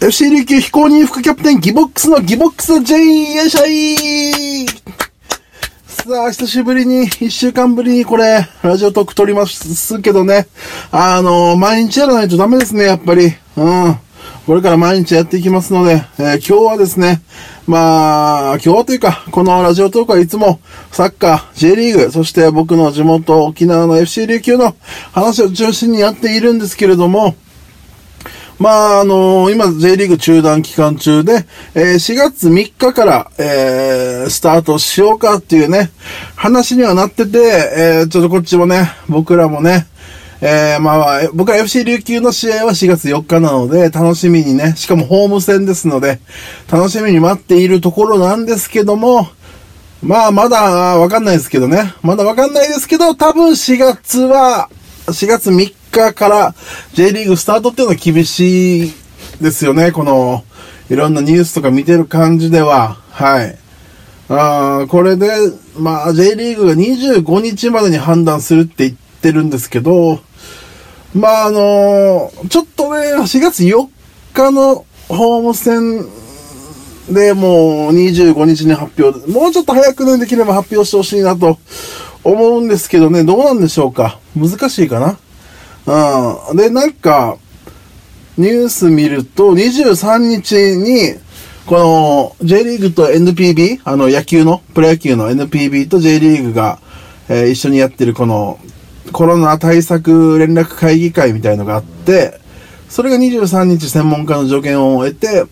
FC 琉球非公認副キャプテンギボックスのギボックス J よいしょいさあ、久しぶりに、一週間ぶりにこれ、ラジオトーク撮りますけどね。あの、毎日やらないとダメですね、やっぱり。うん。これから毎日やっていきますので、えー、今日はですね、まあ、今日というか、このラジオトークはいつも、サッカー、J リーグ、そして僕の地元沖縄の FC 琉球の話を中心にやっているんですけれども、まあ、あのー、今、J リーグ中断期間中で、えー、4月3日から、えー、スタートしようかっていうね、話にはなってて、えー、ちょっとこっちもね、僕らもね、えー、まあ、僕は FC 琉球の試合は4月4日なので、楽しみにね、しかもホーム戦ですので、楽しみに待っているところなんですけども、まあ、まだわかんないですけどね。まだわかんないですけど、多分4月は、4月3日から J リーグスタートっていうのは厳しいですよね。この、いろんなニュースとか見てる感じでは。はい。あこれで、まあ、J リーグが25日までに判断するって言ってるんですけど、まあ、あのー、ちょっとね、4月4日のホーム戦でもう25日に発表、もうちょっと早くね、できれば発表してほしいなと思うんですけどね、どうなんでしょうか？難しいかな？うん。で、なんか、ニュース見ると、23日に、この、J リーグと NPB、あの、野球の、プロ野球の NPB と J リーグが、えー、一緒にやってるこの、コロナ対策連絡会議会みたいのがあって、それが23日専門家の助言を得て、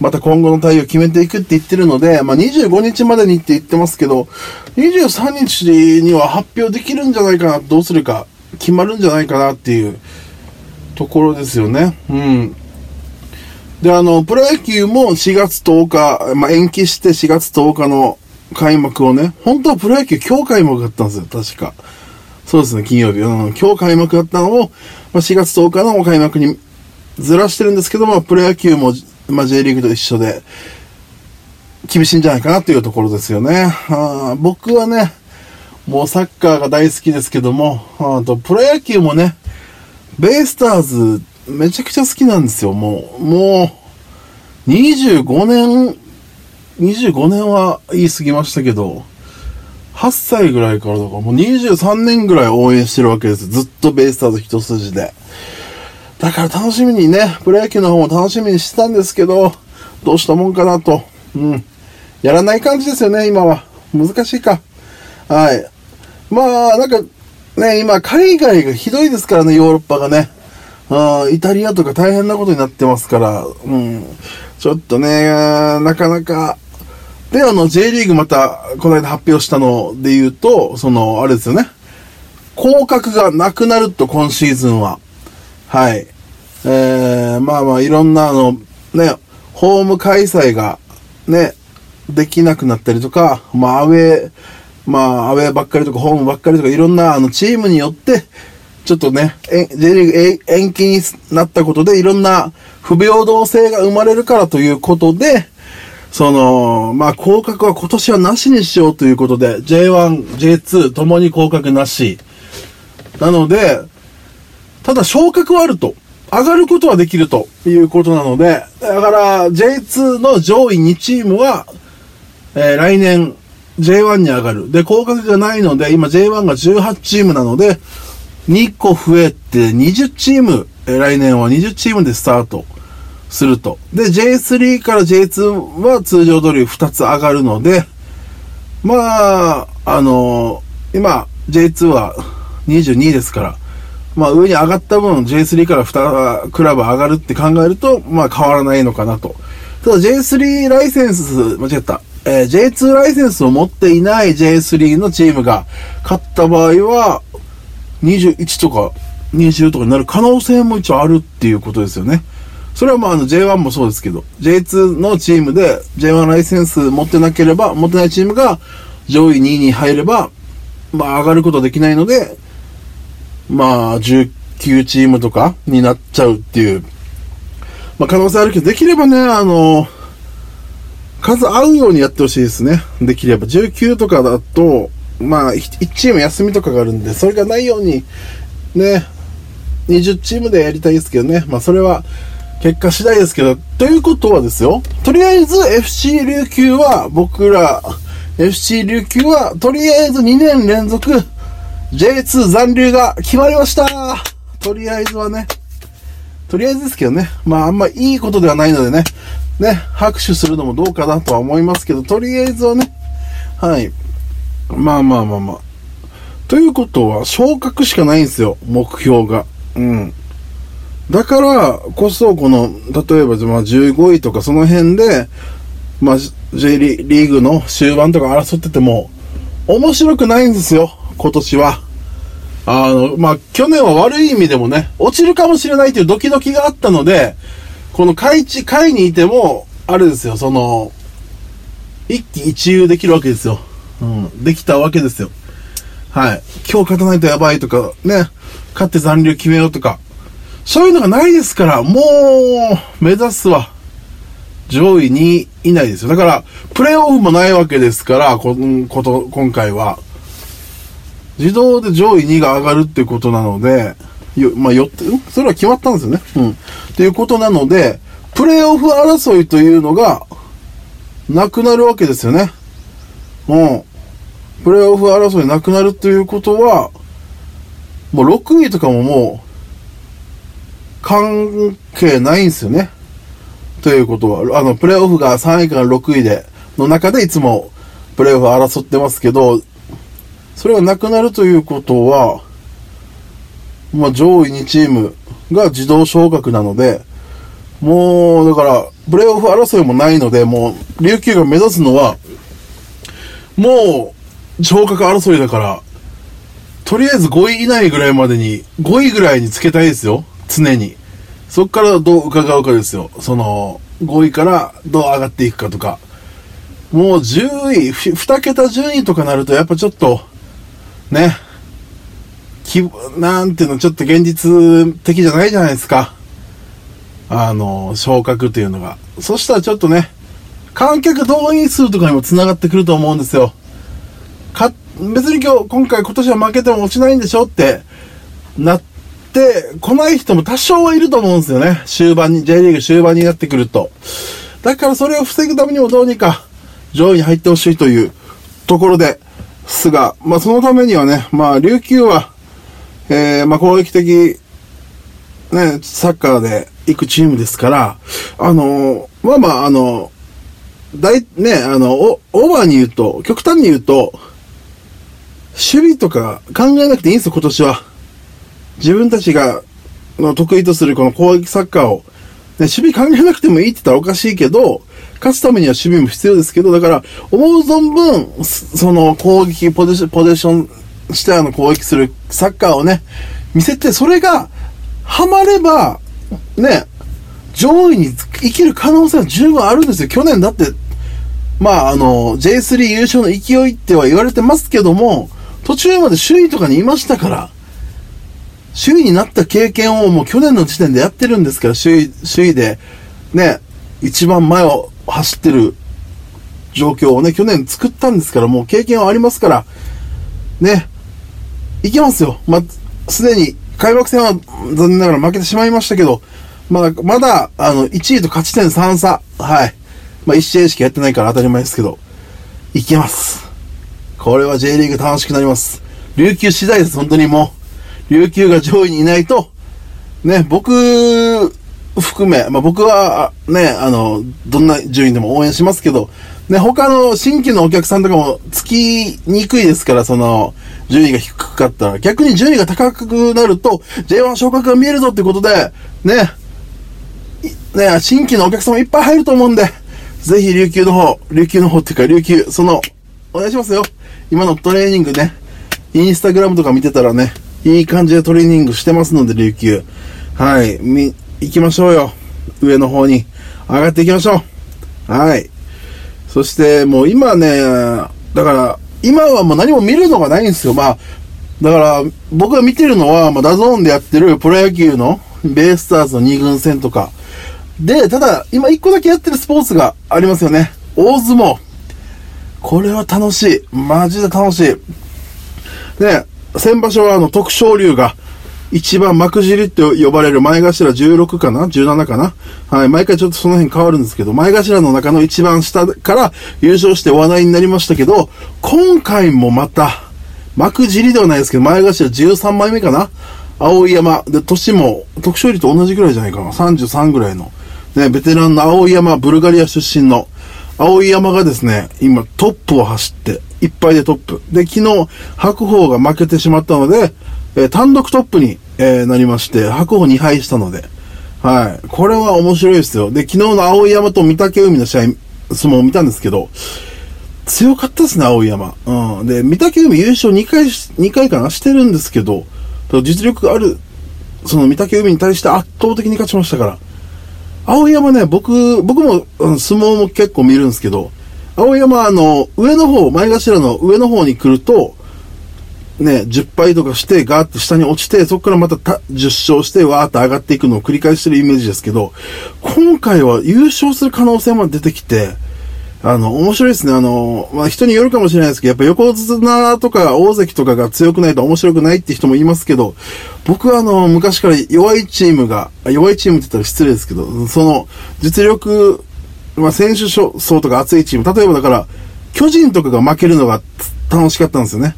また今後の対応を決めていくって言ってるので、まあ、25日までにって言ってますけど、23日には発表できるんじゃないかな、どうするか、決まるんじゃないかなっていうところですよね。うん。で、あの、プロ野球も4月10日、まあ、延期して4月10日の開幕をね、本当はプロ野球今日開幕だったんですよ、確か。そうですね、金曜日。うん、今日開幕だったのを、まあ、4月10日の開幕にずらしてるんですけども、プロ野球もまあ、J リーグと一緒で、厳しいんじゃないかなというところですよね。あ僕はね、もうサッカーが大好きですけども、あとプロ野球もね、ベイスターズめちゃくちゃ好きなんですよ、もう。もう、25年、25年は言い過ぎましたけど、8歳ぐらいからとか、もう23年ぐらい応援してるわけです。ずっとベイスターズ一筋で。だから楽しみにね、プロ野球の方も楽しみにしてたんですけど、どうしたもんかなと。うん。やらない感じですよね、今は。難しいか。はい。まあ、なんか、ね、今、海外がひどいですからね、ヨーロッパがね。イタリアとか大変なことになってますから、うん。ちょっとね、なかなか。で、あの、J リーグまた、この間発表したので言うと、その、あれですよね。降格がなくなると、今シーズンは。はい。えー、まあまあ、いろんな、あの、ね、ホーム開催が、ね、できなくなったりとか、まあ、アウェー、まあ、アウェーばっかりとか、ホームばっかりとか、いろんな、あの、チームによって、ちょっとね、J リーグ延期になったことで、いろんな不平等性が生まれるからということで、その、まあ、降格は今年はなしにしようということで、J1、J2 ともに降格なし。なので、ただ昇格はあると。上がることはできるということなので、だから J2 の上位2チームは、えー、来年 J1 に上がる。で、降格がないので、今 J1 が18チームなので、2個増えて20チーム、来年は20チームでスタートすると。で、J3 から J2 は通常通り2つ上がるので、まあ、あの、今 J2 は22ですから、まあ上に上がった分 J3 から2クラブ上がるって考えると、まあ変わらないのかなと。ただ J3 ライセンス、間違った。えー、J2 ライセンスを持っていない J3 のチームが勝った場合は、21とか20とかになる可能性も一応あるっていうことですよね。それはまああの J1 もそうですけど、J2 のチームで J1 ライセンス持ってなければ、持ってないチームが上位2位に入れば、まあ上がることできないので、まあ、19チームとかになっちゃうっていう、まあ、可能性あるけど、できればね、あの、数合うようにやってほしいですね。できれば。19とかだと、まあ、1チーム休みとかがあるんで、それがないように、ね、20チームでやりたいですけどね。まあ、それは、結果次第ですけど、ということはですよ、とりあえず FC 琉球は、僕ら、FC 琉球は、とりあえず2年連続 J2 残留が決まりましたとりあえずはね。とりあえずですけどね。まああんまいいことではないのでね。ね、拍手するのもどうかなとは思いますけど、とりあえずはね。はい。まあまあまあまあ。ということは、昇格しかないんですよ、目標が。うん。だからこそ、この、例えば、まあ、15位とかその辺で、まあ、J リーグの終盤とか争ってても、面白くないんですよ、今年は。あの、まあ、去年は悪い意味でもね、落ちるかもしれないというドキドキがあったので、この下位地、下位にいても、あれですよ、その、一喜一憂できるわけですよ。うん、できたわけですよ。はい。今日勝たないとやばいとか、ね、勝って残留決めようとか、そういうのがないですから、もう、目指すは、上位にいないですよ。だから、プレイオフもないわけですから、ここと、今回は。自動で上位2が上がるってことなので、よ、まあ、よって、それは決まったんですよね。うん。っていうことなので、プレイオフ争いというのが、なくなるわけですよね。うん。プレイオフ争いなくなるということは、もう6位とかももう、関係ないんですよね。ということは、あの、プレイオフが3位から6位で、の中でいつもプレイオフ争ってますけど、それがなくなるということは、まあ、上位2チームが自動昇格なので、もう、だから、プレイオフ争いもないので、もう、琉球が目指すのは、もう、昇格争いだから、とりあえず5位以内ぐらいまでに、5位ぐらいにつけたいですよ。常に。そっからどう伺うかですよ。その、5位からどう上がっていくかとか。もう10位、2桁順位とかなるとやっぱちょっと、ね、き、なんていうの、ちょっと現実的じゃないじゃないですか。あの、昇格というのが。そしたらちょっとね、観客動員数とかにも繋がってくると思うんですよ。か、別に今日、今回今年は負けても落ちないんでしょってなって来ない人も多少はいると思うんですよね。終盤に、J リーグ終盤になってくると。だからそれを防ぐためにもどうにか上位に入ってほしいというところですが、まあそのためにはね、まあ琉球は、えー、まあ攻撃的、ね、サッカーで行くチームですから、あのまあまああの大、ね、あの、オーバーに言うと、極端に言うと、守備とか考えなくていいんですよ、今年は。自分たちが、の得意とするこの攻撃サッカーを、ね、守備考えなくてもいいって言ったらおかしいけど、勝つためには守備も必要ですけど、だから、思う存分、その攻撃、ポジション、ポジションしてあの攻撃するサッカーをね、見せて、それが、ハマれば、ね、上位に生きる可能性は十分あるんですよ。去年だって、まあ、あの、J3 優勝の勢いっては言われてますけども、途中まで首位とかにいましたから、首位になった経験をもう去年の時点でやってるんですから、首位、首位で、ね、一番前を走ってる状況をね、去年作ったんですから、もう経験はありますから、ね、いけますよ。まあ、すでに開幕戦は残念ながら負けてしまいましたけど、まだ、まだ、あの、1位と勝ち点3差。はい。まあ、1試合しかやってないから当たり前ですけど、いけます。これは J リーグ楽しくなります。琉球次第です、本当にもう。琉球が上位にいないと、ね、僕、含め、まあ、僕は、ね、あの、どんな順位でも応援しますけど、ね、他の新規のお客さんとかもつきにくいですから、その、順位が低かったら。逆に順位が高くなると、J1 昇格が見えるぞってことで、ね、ね、新規のお客様いっぱい入ると思うんで、ぜひ琉球の方、琉球の方っていうか琉球、その、お願いしますよ。今のトレーニングね、インスタグラムとか見てたらね、いい感じでトレーニングしてますので、琉球。はい、み、行きましょうよ。上の方に。上がっていきましょう。はい。そして、もう今ね、だから、今はもう何も見るのがないんですよ。まあ、だから、僕が見てるのは、まあ、ダゾーンでやってるプロ野球のベイスターズの2軍戦とか。で、ただ、今1個だけやってるスポーツがありますよね。大相撲。これは楽しい。マジで楽しい。ね、先場所はあの、徳勝竜が、一番幕尻って呼ばれる前頭16かな ?17 かな？はい。毎回ちょっとその辺変わるんですけど、前頭の中の一番下から優勝して話題になりましたけど、今回もまた、幕尻ではないですけど、前頭13枚目かな？青山。で、年も、特勝利と同じぐらいじゃないかな？33ぐらいの。ね、ベテランの青山、ブルガリア出身の、青山がですね、今トップを走って、いっぱいでトップ。で、昨日、白鵬が負けてしまったので、えー、単独トップに、えー、なりまして、白鵬2敗したので、はい。これは面白いですよ。で、昨日の青山と御嶽海の試合、相撲を見たんですけど、強かったですね、青山。うん。で、御嶽海優勝2回、2回かなしてるんですけど、実力がある、その御嶽海に対して圧倒的に勝ちましたから。青山ね、僕、僕も、うん、相撲も結構見るんですけど、青山、あの、上の方、前頭の上の方に来ると、ね、10敗とかして、ガーッと下に落ちて、そこからまたた10勝して、わーっと上がっていくのを繰り返してるイメージですけど、今回は優勝する可能性も出てきて、あの、面白いですね。あの、まあ、人によるかもしれないですけど、やっぱ横綱とか大関とかが強くないと面白くないって人もいますけど、僕はあの、昔から弱いチームが、弱いチームって言ったら失礼ですけど、その、実力、まあ、選手層とか熱いチーム、例えばだから、巨人とかが負けるのが楽しかったんですよね。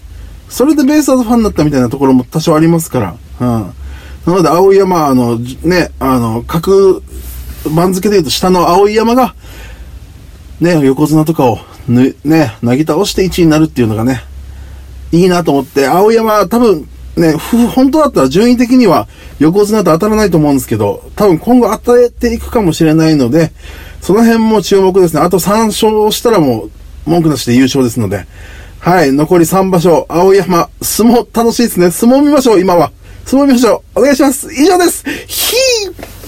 それでベイスターズファンになったみたいなところも多少ありますから。うん。なので、青山、あの、ね、あの、各番付で言うと下の青山が、ね、横綱とかを、ね、なぎ倒して1位になるっていうのがね、いいなと思って、青山多分、ね、本当だったら順位的には横綱と当たらないと思うんですけど、多分今後与えていくかもしれないので、その辺も注目ですね。あと3勝したらもう文句なしで優勝ですので、はい、残り3場所、青山、相撲楽しいですね。相撲見ましょう、今は。相撲見ましょう。お願いします。以上です。ひー